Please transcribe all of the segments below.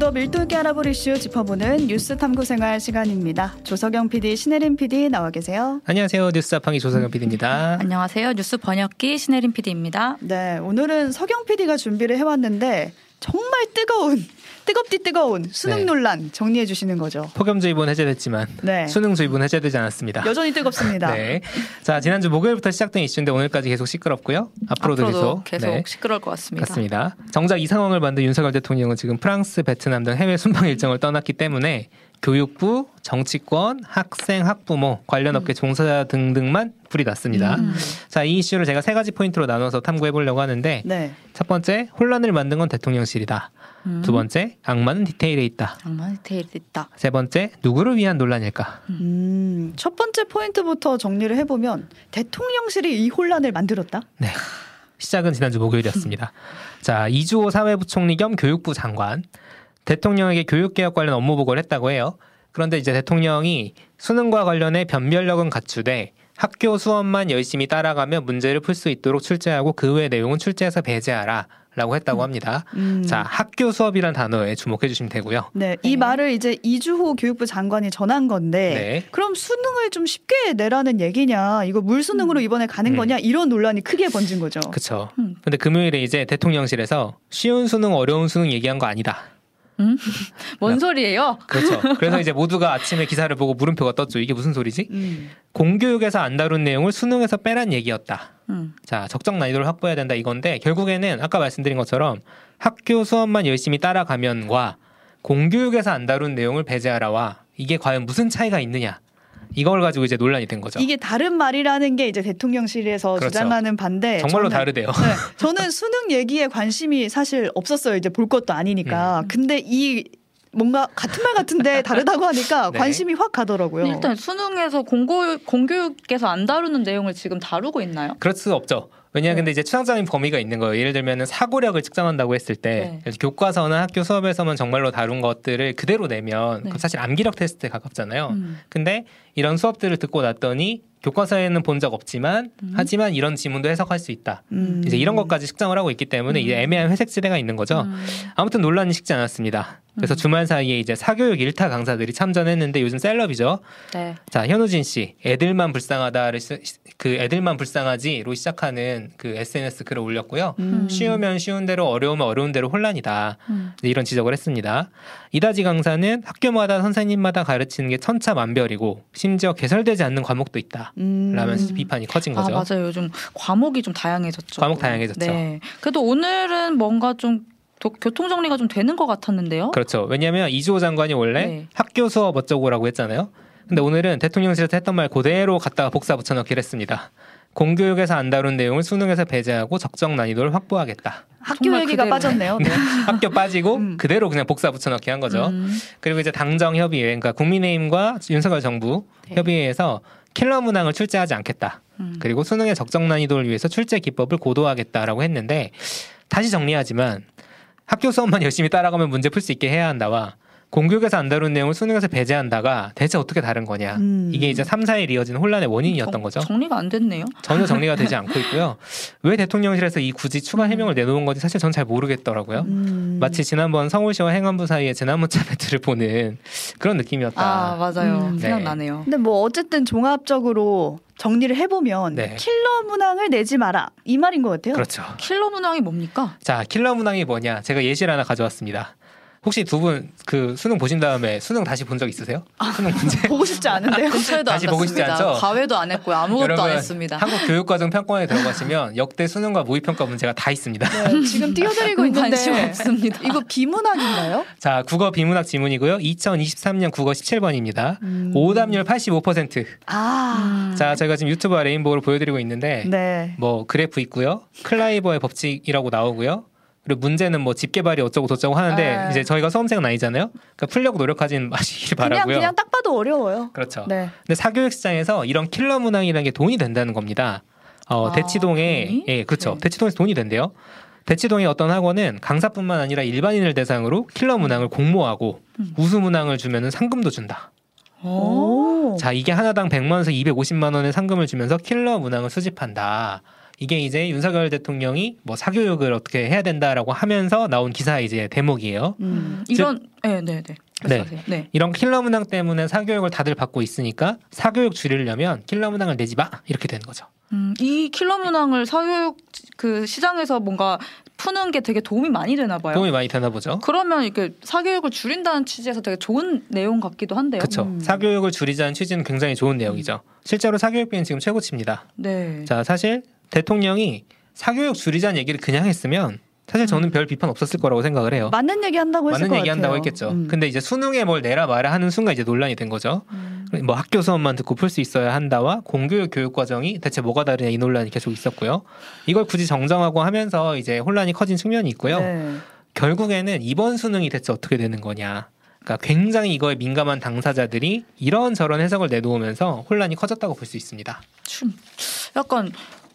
더 밀도 있게 알아볼 이슈 짚어보는 뉴스 탐구 생활 시간입니다. 조석영 PD, 신혜림 PD 나와 계세요. 안녕하세요. 뉴스 자판기 조석영 PD입니다. 안녕하세요. 뉴스 번역기 신혜림 PD입니다. 네, 오늘은 석영 PD가 준비를 해왔는데 정말 뜨거운 뜨겁디 뜨거운 수능 네. 논란 정리해 주시는 거죠. 폭염 주의보는 해제됐지만 네. 수능 주의보는 해제되지 않았습니다. 여전히 뜨겁습니다. 네. 자 지난주 목요일부터 시작된 이슈인데 오늘까지 계속 시끄럽고요. 앞으로도, 앞으로도 계속, 계속 네, 시끄러울 것 같습니다. 같습니다. 정작 이 상황을 만든 윤석열 대통령은 지금 프랑스, 베트남 등 해외 순방 일정을 떠났기 때문에 교육부, 정치권, 학생, 학부모, 관련 업계 종사자 등등만 불이 났습니다. 음. 자, 이 이슈를 제가 세 가지 포인트로 나눠서 탐구해 보려고 하는데 네. 첫 번째, 혼란을 만든 건 대통령실이다. 음. 두 번째, 악마는 디테일에 있다. 정말 디테일이 있다. 세 번째, 누구를 위한 논란일까? 음, 첫 번째 포인트부터 정리를 해 보면 대통령실이 이 혼란을 만들었다. 네. 시작은 지난주 목요일이었습니다. 자, 이주호 사회부총리 겸 교육부 장관. 대통령에게 교육개혁 관련 업무 보고를 했다고 해요. 그런데 이제 대통령이 수능과 관련해 변별력은 갖추되 학교 수업만 열심히 따라가며 문제를 풀 수 있도록 출제하고 그 외 내용은 출제해서 배제하라. 라고 했다고 합니다. 음. 자, 학교 수업이란 단어에 주목해 주시면 되고요. 네, 이 네. 말을 이제 이주호 교육부 장관이 전한 건데 네. 그럼 수능을 좀 쉽게 내라는 얘기냐 이거 물수능으로 이번에 가는 음. 거냐 이런 논란이 크게 번진 거죠. 그쵸. 음. 근데 금요일에 이제 대통령실에서 쉬운 수능, 어려운 수능 얘기한 거 아니다. 뭔 소리예요? 그렇죠. 그래서 이제 모두가 아침에 기사를 보고 물음표가 떴죠. 이게 무슨 소리지? 음. 공교육에서 안 다룬 내용을 수능에서 빼란 얘기였다. 음. 자, 적정 난이도를 확보해야 된다 이건데 결국에는 아까 말씀드린 것처럼 학교 수업만 열심히 따라가면과 공교육에서 안 다룬 내용을 배제하라와 이게 과연 무슨 차이가 있느냐 이걸 가지고 이제 논란이 된 거죠. 이게 다른 말이라는 게 이제 대통령실에서 그렇죠. 주장하는 반대. 정말로 저는- 다르대요. 네, 저는 수능 얘기에 관심이 사실 없었어요. 이제 볼 것도 아니니까. 근데 이 뭔가 같은 말 같은데 다르다고 하니까 네. 관심이 확 가더라고요. 일단 수능에서 공고, 공교육에서 안 다루는 내용을 지금 다루고 있나요? 그럴 수 없죠. 왜냐 네. 근데 이제 추상적인 범위가 있는 거예요. 예를 들면 사고력을 측정한다고 했을 때 네. 교과서나 학교 수업에서만 정말로 다룬 것들을 그대로 내면 네. 사실 암기력 테스트에 가깝잖아요. 음. 근데 이런 수업들을 듣고 났더니 교과서에는 본 적 없지만 음. 하지만 이런 지문도 해석할 수 있다. 음. 이제 이런 것까지 측정을 하고 있기 때문에 이제 애매한 회색 지대가 있는 거죠. 음. 아무튼 논란이 식지 않았습니다. 그래서 음. 주말 사이에 이제 사교육 일타 강사들이 참전했는데 요즘 셀럽이죠. 네. 자 현우진 씨 애들만 불쌍하다를 시- 그 애들만 불쌍하지로 시작하는 그 SNS 글을 올렸고요. 음. 쉬우면 쉬운 대로 어려우면 어려운 대로 혼란이다. 음. 네, 이런 지적을 했습니다. 이다지 강사는 학교마다 선생님마다 가르치는 게 천차만별이고 심지어 개설되지 않는 과목도 있다. 음. 라면서 비판이 커진 아 거죠. 맞아요. 요즘 과목이 좀 다양해졌죠. 과목 다양해졌죠. 네. 그래도 오늘은 뭔가 좀 도- 교통 정리가 좀 되는 것 같았는데요. 그렇죠. 왜냐하면 이주호 장관이 원래 네. 학교 수업 어쩌고라고 했잖아요. 근데 오늘은 대통령실에서 했던 말 그대로 갖다가 복사 붙여넣기를 했습니다. 공교육에서 안 다룬 내용을 수능에서 배제하고 적정 난이도를 확보하겠다. 학교 얘기가 그대로네. 빠졌네요. 네. 학교 빠지고 음. 그대로 그냥 복사 붙여넣기 한 거죠. 음. 그리고 이제 당정 협의회, 그러니까 국민의힘과 윤석열 정부 네. 협의회에서 킬러 문항을 출제하지 않겠다. 음. 그리고 수능의 적정 난이도를 위해서 출제 기법을 고도하겠다라고 했는데 다시 정리하지만 학교 수업만 열심히 따라가면 문제 풀 수 있게 해야 한다와 공교육에서 안 다룬 내용을 수능에서 배제한다가 대체 어떻게 다른 거냐. 음. 이게 이제 3, 4일 이어진 혼란의 원인이었던 정- 거죠. 정리가 안 됐네요. 전혀 정리가 되지 않고 있고요. 왜 대통령실에서 이 굳이 추가 해명을 내놓은 건지 사실 전 잘 모르겠더라고요. 음. 마치 지난번 서울시와 행안부 사이에 재난문자 battle을 보는 그런 느낌이었다. 아 맞아요. 음. 생각나네요. 근데 뭐 어쨌든 종합적으로 정리를 해보면 네. 킬러 문항을 내지 마라 이 말인 것 같아요. 그렇죠. 킬러 문항이 뭡니까? 자, 킬러 문항이 뭐냐? 제가 예시를 하나 가져왔습니다. 혹시 두 분 그 수능 보신 다음에 수능 다시 본 적 있으세요? 수능 문제? 보고 싶지 않은데요. 근처에도 안 다시 보고 싶지. 않죠? 과외도 안 했고요. 아무것도 안 했습니다. 한국 교육과정 평가원에 들어가시면 역대 수능과 모의평가 문제가 다 있습니다. 네, 지금 띄워드리고 있는데 관심 없습니다. 이거 비문학인가요? 자, 국어 비문학 지문이고요. 2023년 국어 17번입니다. 음. 오답률 85%. 아, 음. 자, 저희가 지금 유튜브와 레인보우를 보여드리고 있는데 네. 뭐 그래프 있고요. 클라이버의 법칙이라고 나오고요. 그리고 문제는 뭐 집게발이 어쩌고 저쩌고 하는데 네. 이제 저희가 수험생은 아니잖아요. 그러니까 풀려고 노력하진 마시길 그냥 바라고요. 그냥 딱 봐도 어려워요. 그렇죠. 네. 근데 사교육 시장에서 이런 킬러 문항이라는 게 돈이 된다는 겁니다. 어, 아, 대치동에 돈이? 예, 그렇죠. 네. 대치동에서 돈이 된대요. 대치동의 어떤 학원은 강사뿐만 아니라 일반인을 대상으로 킬러 문항을 공모하고 음. 우수 문항을 주면은 상금도 준다. 오. 자, 이게 하나당 100만 원에서 250만 원의 상금을 주면서 킬러 문항을 수집한다. 이게 이제 윤석열 대통령이 뭐 사교육을 어떻게 해야 된다라고 하면서 나온 기사 이제 대목이에요. 음. 이런 네, 네, 네. 말씀하세요. 네. 이런 킬러 문항 때문에 사교육을 다들 받고 있으니까 사교육 줄이려면 킬러 문항을 내지 마 이렇게 되는 거죠. 음, 이 킬러 문항을 사교육 그 시장에서 뭔가 푸는 게 되게 도움이 많이 되나 봐요. 도움이 많이 되나 보죠. 그러면 이렇게 사교육을 줄인다는 취지에서 되게 좋은 내용 같기도 한데요. 그렇죠. 음. 사교육을 줄이자는 취지는 굉장히 좋은 내용이죠. 실제로 사교육비는 지금 최고치입니다. 네. 자, 사실 대통령이 사교육 줄이자는 얘기를 그냥 했으면 사실 저는 별 비판 없었을 거라고 생각을 해요. 맞는 얘기 한다고 했을 맞는 것 얘기 한다고. 했겠죠. 음. 근데 이제 수능에 뭘 내라 마라 하는 순간 이제 논란이 된 거죠. 음. 뭐 학교 수업만 듣고 풀 수 있어야 한다와 공교육 교육 과정이 대체 뭐가 다르냐 이 논란이 계속 있었고요. 이걸 굳이 정정하고 하면서 이제 혼란이 커진 측면이 있고요. 네. 결국에는 이번 수능이 대체 어떻게 되는 거냐. 그러니까 굉장히 이거에 민감한 당사자들이 이런 저런 해석을 내놓으면서 혼란이 커졌다고 볼 수 있습니다. 좀 약간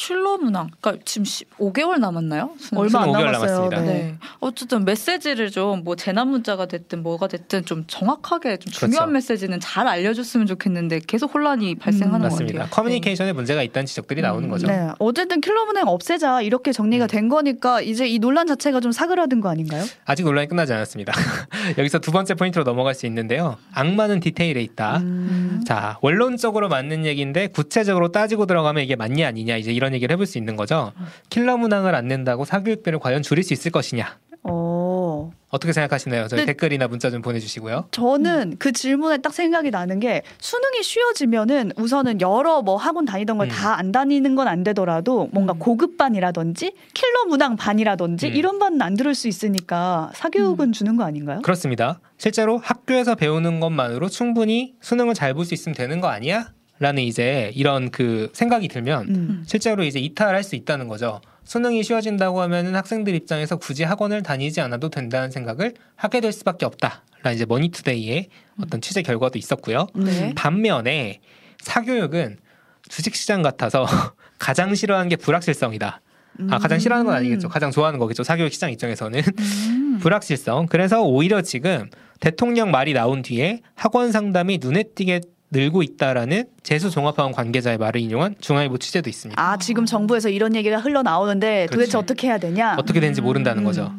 킬러 문항. 그러니까 지금 15개월 남았나요? 얼마 안 5개월 남았어요. 네. 네. 어쨌든 메시지를 좀 뭐 재난 문자가 됐든 뭐가 됐든 좀 정확하게 좀 중요한 그렇죠. 메시지는 잘 알려줬으면 좋겠는데 계속 혼란이 발생하는 것 맞습니다. 같아요. 커뮤니케이션에 문제가 있다는 지적들이 나오는 음, 거죠. 네. 어쨌든 킬러 문항 없애자 이렇게 정리가 음. 된 거니까 이제 이 논란 자체가 좀 사그라든 거 아닌가요? 아직 논란이 끝나지 않았습니다. 여기서 두 번째 포인트로 넘어갈 수 있는데요. 악마는 디테일에 있다. 음. 자, 원론적으로 맞는 얘기인데 구체적으로 따지고 들어가면 이게 맞냐 아니냐 이제 이런 얘기를 해볼 수 있는 거죠. 킬러 문항을 안 낸다고 사교육비를 과연 줄일 수 있을 것이냐? 어. 어떻게 생각하시나요? 저희 네. 댓글이나 문자 좀 보내주시고요. 저는 그 질문에 딱 생각이 나는 게 수능이 쉬워지면은 우선은 여러 뭐 학원 다니던 걸 음. 다안 다니는 건 안 되더라도 뭔가 음. 고급반이라든지 킬러 문항 반이라든지 음. 이런 반은 안 들을 수 있으니까 사교육은 주는 거 아닌가요? 그렇습니다. 실제로 학교에서 배우는 것만으로 충분히 수능을 잘 볼 수 있으면 되는 거 아니야? 라는 이제 이런 그 생각이 들면 음. 실제로 이제 이탈할 수 있다는 거죠. 수능이 쉬워진다고 하면은 학생들 입장에서 굳이 학원을 다니지 않아도 된다는 생각을 하게 될 수밖에 없다. 라는 이제 머니투데이의 어떤 취재 결과도 있었고요. 네. 반면에 사교육은 주식시장 같아서 가장 싫어하는 게 불확실성이다. 아 가장 싫어하는 건 아니겠죠. 가장 좋아하는 거겠죠. 사교육 시장 입장에서는 음. 불확실성. 그래서 오히려 지금 대통령 말이 나온 뒤에 학원 상담이 눈에 띄게 늘고 있다라는 재수 종합학원 관계자의 말을 인용한 중앙일보 취재도 있습니다. 아 지금 정부에서 이런 얘기가 흘러 나오는데 도대체 그렇지. 어떻게 해야 되냐? 어떻게 되는지 모른다는 음. 거죠.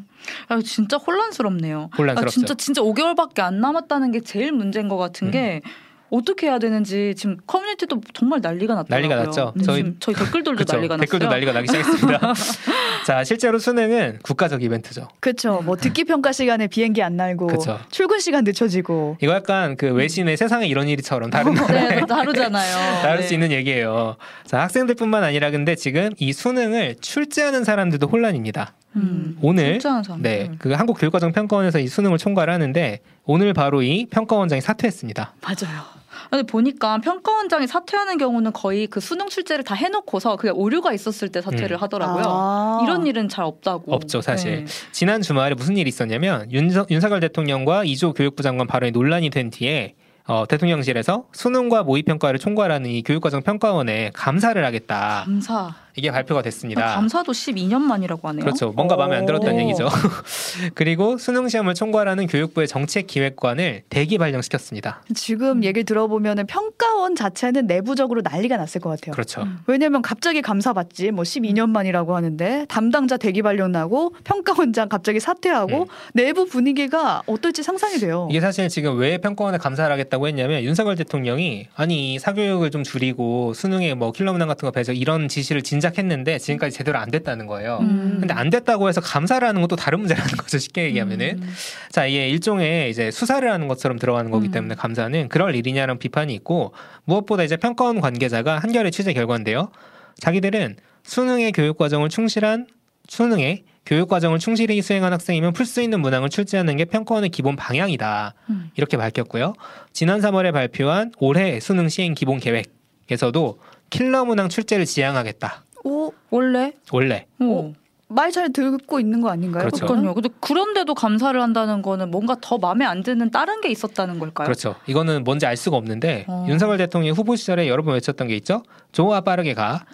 아, 진짜 혼란스럽네요. 혼란스럽죠. 아, 진짜 진짜 5개월밖에 안 남았다는 게 제일 문제인 것 같은 음. 게 어떻게 해야 되는지 지금 커뮤니티도 정말 난리가 났더라고요. 난리가 났죠. 네, 저희- 지금 저희 댓글들도 그쵸. 난리가 났어요. 댓글도 난리가 나기 시작했습니다. 자, 실제로 수능은 국가적 이벤트죠. 그렇죠. 뭐 듣기 평가 시간에 비행기 안 날고 그쵸. 출근 시간 늦춰지고 이거 약간 그 외신의 세상에 이런 일이처럼 다른 네, 다르잖아요. 다를 네. 수 있는 얘기예요. 자, 학생들뿐만 아니라 근데 지금 이 수능을 출제하는 사람들도 혼란입니다. 음. 오늘. 네, 그 한국 교육과정 평가원에서 이 수능을 총괄을 하는데 오늘 바로 이 평가원장이 사퇴했습니다. 맞아요. 근데 보니까 평가원장이 사퇴하는 경우는 거의 그 수능 출제를 다 해놓고서 그게 오류가 있었을 때 사퇴를 음. 하더라고요. 아. 이런 일은 잘 없다고. 없죠, 사실. 네. 지난 주말에 무슨 일이 있었냐면 윤석, 윤석열 대통령과 이조 교육부 장관 발언이 논란이 된 뒤에 어, 대통령실에서 수능과 모의평가를 총괄하는 이 교육과정 평가원에 감사를 하겠다. 감사. 이게 발표가 됐습니다. 감사도 12년 만이라고 하네요. 그렇죠. 뭔가 마음에 안 들었다는 오. 얘기죠. 그리고 수능 시험을 총괄하는 교육부의 정책 기획관을 대기 발령시켰습니다. 지금 음. 얘기를 들어보면은 평가원 자체는 내부적으로 난리가 났을 것 같아요. 그렇죠. 음. 왜냐면 갑자기 감사 받지 뭐 12년 만이라고 하는데 담당자 대기 발령 나고 평가원장 갑자기 사퇴하고 음. 내부 분위기가 어떨지 상상이 돼요. 이게 사실 지금 왜 평가원에 감사를 하겠다고 했냐면 윤석열 대통령이 아니 사교육을 좀 줄이고 수능에 뭐 킬러 문항 같은 거 배제 이런 지시를 진 작했는데 지금까지 제대로 안 됐다는 거예요. 음. 근데 안 됐다고 해서 감사를 하는 것도 다른 문제라는 거죠. 쉽게 얘기하면은. 음. 자, 이게 일종의 이제 수사를 하는 것처럼 들어가는 거기 음. 때문에 감사는 그럴 일이냐는 비판이 있고 무엇보다 이제 평가원 관계자가 한겨레 취재 결과인데요. 자기들은 수능의 교육 과정을 충실한 수능에 교육 과정을 충실히 수행한 학생이면 풀 수 있는 문항을 출제하는 게 평가원의 기본 방향이다. 음. 이렇게 밝혔고요. 지난 3월에 발표한 올해 수능 시행 기본 계획에서도 킬러 문항 출제를 지양하겠다. 오, 원래 원래 어. 말잘 듣고 있는 거 아닌가요? 그렇죠. 그러니까요. 근데 그런데도 감사를 한다는 거는 뭔가 더 마음에 안 드는 다른 게 있었다는 걸까요? 그렇죠. 이거는 뭔지 알 수가 없는데 어. 윤석열 대통령이 후보 시절에 여러 번 외쳤던 게 있죠. 좋아 빠르게 가.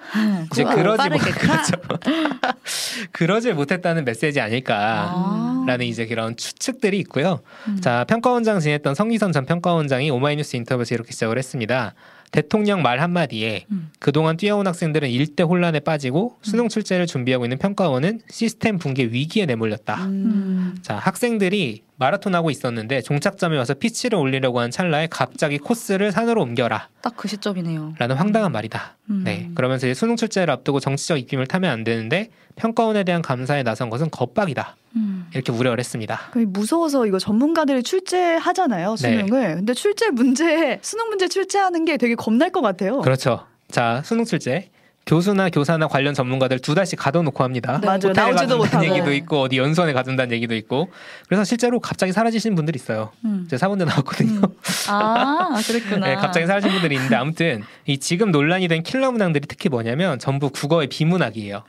이제 좋아, 그러지 못 가. 그러질 못했다는 메시지 아닐까라는 아. 이제 그런 추측들이 있고요. 음. 자 평가원장 지냈던 성기선 전 평가원장이 오마이뉴스 인터뷰에서 이렇게 시작을 했습니다. 대통령 말 한마디에 음. 그동안 뛰어온 학생들은 일대 혼란에 빠지고 수능 출제를 준비하고 있는 평가원은 시스템 붕괴 위기에 내몰렸다. 음. 자, 학생들이 마라톤 하고 있었는데 종착점에 와서 피치를 올리려고 한 찰나에 갑자기 코스를 산으로 옮겨라. 딱 그 시점이네요. 라는 황당한 말이다. 음. 네. 그러면서 이제 수능 출제를 앞두고 정치적 입김을 타면 안 되는데 평가원에 대한 감사에 나선 것은 겁박이다. 음. 이렇게 우려를 했습니다. 무서워서 이거 전문가들이 출제하잖아요 네. 수능을. 근데 출제 문제 수능 문제 출제하는 게 되게 겁날 것 같아요. 그렇죠. 자, 수능 출제. 교수나 교사나 관련 전문가들 두 달씩 가둬놓고 합니다. 네. 맞아요. 호텔에 나오지도 못하고. 얘기도 있고 어디 연수원에 가둔다는 얘기도 있고 그래서 실제로 갑자기 사라지신 분들이 있어요. 음. 제 사본대 나왔거든요. 아, 그랬구나. 네, 갑자기 사라진 분들이 있는데 아무튼 이 지금 논란이 된 킬러 문항들이 특히 뭐냐면 전부 국어의 비문학이에요.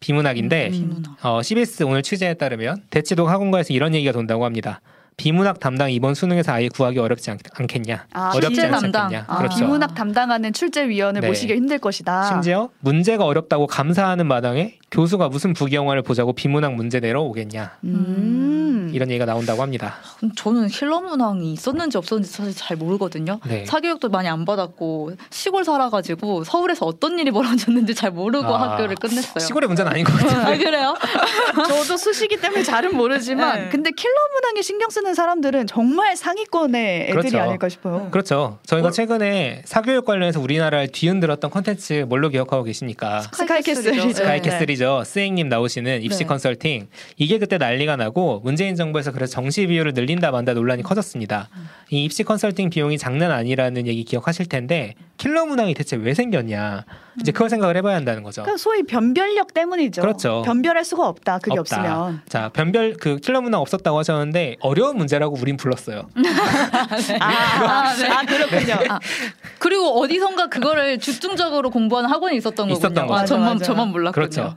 비문학인데 음. 비문학. 어, CBS 오늘 취재에 따르면 대치동 학원가에서 이런 얘기가 돈다고 합니다. 비문학 담당 이번 수능에서 아예 구하기 어렵지 않, 겠냐 아, 어렵지. 않겠냐. 아. 그렇죠. 비문학 담당하는 출제위원을 네. 모시기 힘들 것이다. 심지어 문제가 어렵다고 감사하는 마당에 교수가 무슨 부경화를 보자고 비문학 문제 내러 오겠냐 음. 이런 얘기가 나온다고 합니다. 저는 킬러 문항이 있었는지 없었는지 사실 잘 모르거든요. 네. 사교육도 많이 안 받았고 시골 살아가지고 서울에서 어떤 일이 벌어졌는지 잘 모르고 아, 학교를 끝냈어요. 시골의 문제는 아닌 것 같아요. 아 그래요? 저도 수시기 때문에 잘은 모르지만 네. 근데 킬러 문항에 신경 쓰는 사람들은 정말 상위권의 애들이 그렇죠. 아닐까 싶어요. 그렇죠. 저희가 어? 최근에 사교육 관련해서 우리나라를 뒤흔들었던 컨텐츠 뭘로 기억하고 계십니까? 스카이캐슬이죠. 네. 스카이캐슬이죠. 쓰앵님 나오시는 입시 네. 컨설팅. 이게 그때 난리가 나고 문재인 정부에서 그래서 정시 비율을 늘린다 만다 논란이 커졌습니다. 이 입시 컨설팅 비용이 장난 아니라는 얘기 기억하실 텐데 킬러 문항이 대체 왜 생겼냐. 이제 그걸 생각을 해봐야 한다는 거죠. 그러니까 소위 변별력 때문이죠. 그렇죠. 변별할 수가 없다. 그게 없다. 없으면. 자, 변별 그 킬러 문항 없었다고 하셨는데 어려운 문제라고 우린 불렀어요. 아, 아, 네. 아, 그렇군요. 아, 그리고 어디선가 그거를 집중적으로 공부하는 학원이 있었던 거군요. 있었던 거죠. 아, 저만 맞아. 저만 몰랐군요. 그렇죠.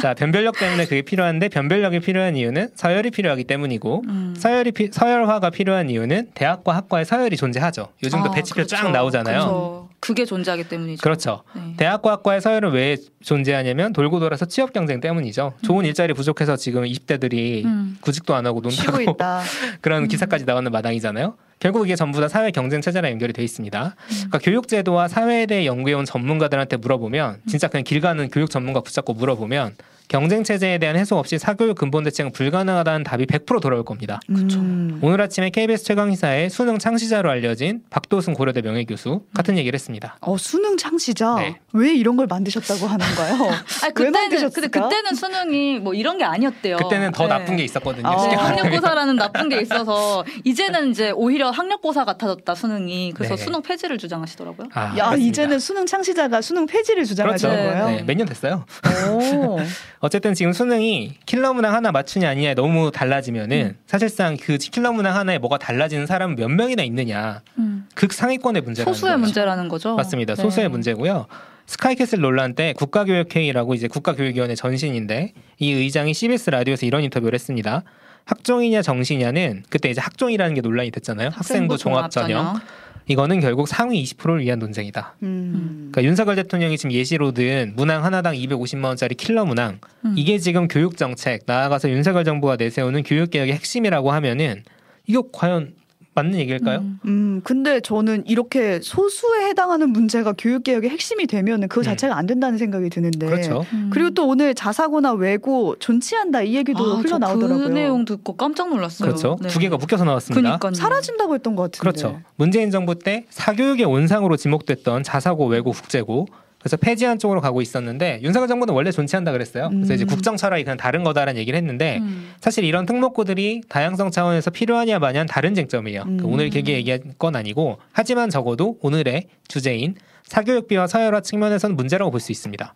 자, 변별력 때문에 그게 필요한데 변별력이 필요한 이유는 서열이 필요하기 때문이고 음. 서열이 피- 서열화가 필요한 이유는 대학과 학과에 서열이 존재하죠. 요즘도 아, 배치표 쫙 그렇죠. 나오잖아요. 그렇죠. 그게 존재하기 때문이죠. 그렇죠. 네. 대학과 학과의 서열은 왜 존재하냐면 돌고 돌아서 취업 경쟁 때문이죠. 좋은 일자리 부족해서 지금 20대들이 음. 구직도 안 하고 논다고. 그런 기사까지 나오는 마당이잖아요. 결국 이게 전부 다 사회 경쟁 체제랑 연결이 돼 있습니다. 그러니까 교육 제도와 사회에 대해 연구해온 전문가들한테 물어보면 진짜 그냥 길 가는 교육 전문가 붙잡고 물어보면 경쟁 체제에 대한 해소 없이 사교육 근본 대책은 불가능하다는 답이 100% 돌아올 겁니다. 음. 오늘 아침에 KBS 최강 시사에 수능 창시자로 알려진 박도순 고려대 명예교수 같은 얘기를 했습니다. 어, 수능 창시자. 네. 왜 이런 걸 만드셨다고 하는가요? 아니, 왜 그때는? 근데 그때는 수능이 뭐 이런 게 아니었대요. 그때는 더 네. 나쁜 게 있었거든요. 아. 말하면. 학력고사라는 나쁜 게 있어서 이제는 이제 오히려 학력고사 같아졌다 수능이 그래서 네. 수능 폐지를 주장하시더라고요. 아, 야, 그렇습니다. 이제는 수능 창시자가 수능 폐지를 주장하시는 그렇죠. 거예요? 네, 몇년 됐어요. 오. 어쨌든 지금 수능이 킬러 문항 하나 맞추냐 아니냐 너무 달라지면은 사실상 그 킬러 문항 하나에 뭐가 달라지는 사람은 몇 명이나 있느냐 음. 극상위권의 문제라는 소수의 거죠. 문제라는 거죠. 맞습니다. 네. 소수의 문제고요. 스카이캐슬 논란 때 국가교육회의라고 이제 국가교육위원회 전신인데 이 의장이 CBS 라디오에서 이런 인터뷰를 했습니다. 학종이냐 정시냐는 그때 이제 학종이라는 게 논란이 됐잖아요. 학생부 종합 전형. 이거는 결국 상위 20%를 위한 논쟁이다. 음. 그러니까 윤석열 대통령이 지금 예시로 든 문항 하나당 250만 원짜리 킬러 문항 음. 이게 지금 교육 정책 나아가서 윤석열 정부가 내세우는 교육 개혁의 핵심이라고 하면은 이거 과연 맞는 얘기일까요? 음. 음, 근데 저는 이렇게 소수에 해당하는 문제가 교육개혁의 핵심이 되면은 그거 음. 자체가 안 된다는 생각이 드는데. 그렇죠. 음. 그리고 또 오늘 자사고나 외고 존치한다 이 얘기도 아, 저 흘러나오더라고요. 그 내용 듣고 깜짝 놀랐어요. 그렇죠. 네. 두 개가 묶여서 나왔습니다. 그러니까요. 사라진다고 했던 것 같은데. 그렇죠. 문재인 정부 때 사교육의 온상으로 지목됐던 자사고, 외고, 국제고 그래서 폐지한 쪽으로 가고 있었는데 윤석열 정부는 원래 존치한다 그랬어요. 그래서 이제 음. 국정 철학이 그냥 다른 거다라는 얘기를 했는데 음. 사실 이런 특목고들이 다양성 차원에서 필요하냐 마냐는 다른 쟁점이에요. 음. 그 오늘 길게 얘기한 건 아니고 하지만 적어도 오늘의 주제인 사교육비와 서열화 측면에서는 문제라고 볼 수 있습니다.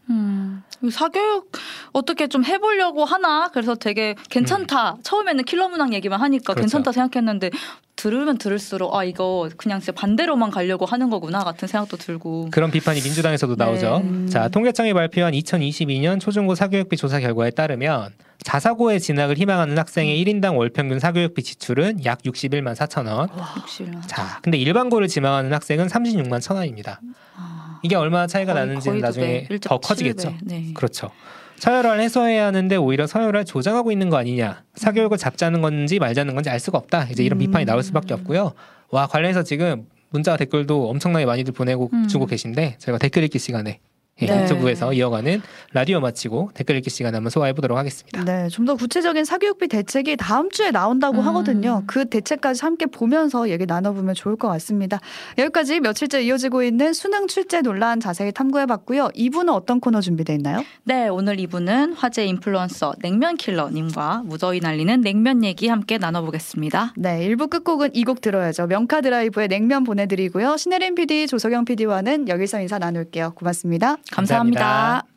음. 사교육 어떻게 좀 해보려고 하나 그래서 되게 괜찮다. 처음에는 킬러 문항 얘기만 하니까 음. 그렇죠. 괜찮다 생각했는데 들으면 들을수록 아 이거 그냥 진짜 반대로만 가려고 하는 거구나 같은 생각도 들고. 그런 비판이 민주당에서도 네. 나오죠. 음. 자, 통계청이 발표한 2022년 초중고 사교육비 조사 결과에 따르면 자사고에 진학을 희망하는 학생의 1인당 월 평균 사교육비 지출은 약 61만 4천 원. 욕실. 자, 근데 일반고를 지망하는 학생은 36만 천 원입니다. 아, 이게 얼마나 차이가 나는지는 나중에 배, 더1.7 커지겠죠. 배. 네. 그렇죠. 서열화를 해소해야 하는데 오히려 서열화를 조장하고 있는 거 아니냐. 사교육을 잡자는 건지 말자는 건지 알 수가 없다. 이제 이런 음. 비판이 나올 수밖에 없고요. 와 관련해서 지금 문자 댓글도 엄청나게 많이들 보내고 음. 주고 계신데 저희가 댓글 읽기 시간에 예, 네. 유튜브에서 이어가는 라디오 마치고 댓글 읽기 시간에 한번 소화해 보도록 하겠습니다. 네, 좀 더 구체적인 사교육비 대책이 다음 주에 나온다고 음. 하거든요. 그 대책까지 함께 보면서 얘기 나눠보면 좋을 것 같습니다. 여기까지 며칠째 이어지고 있는 수능 출제 논란 자세히 탐구해봤고요. 2부는 어떤 코너 준비되어 있나요? 네, 오늘 이분은 화제 인플루언서 냉면 킬러님과 무더위 날리는 냉면 얘기 함께 나눠보겠습니다. 네, 1부 끝곡은 이 곡 들어야죠. 명카 드라이브의 냉면 보내드리고요. 신혜림 PD, 조석영 PD와는 여기서 인사 나눌게요. 고맙습니다. 감사합니다. 감사합니다.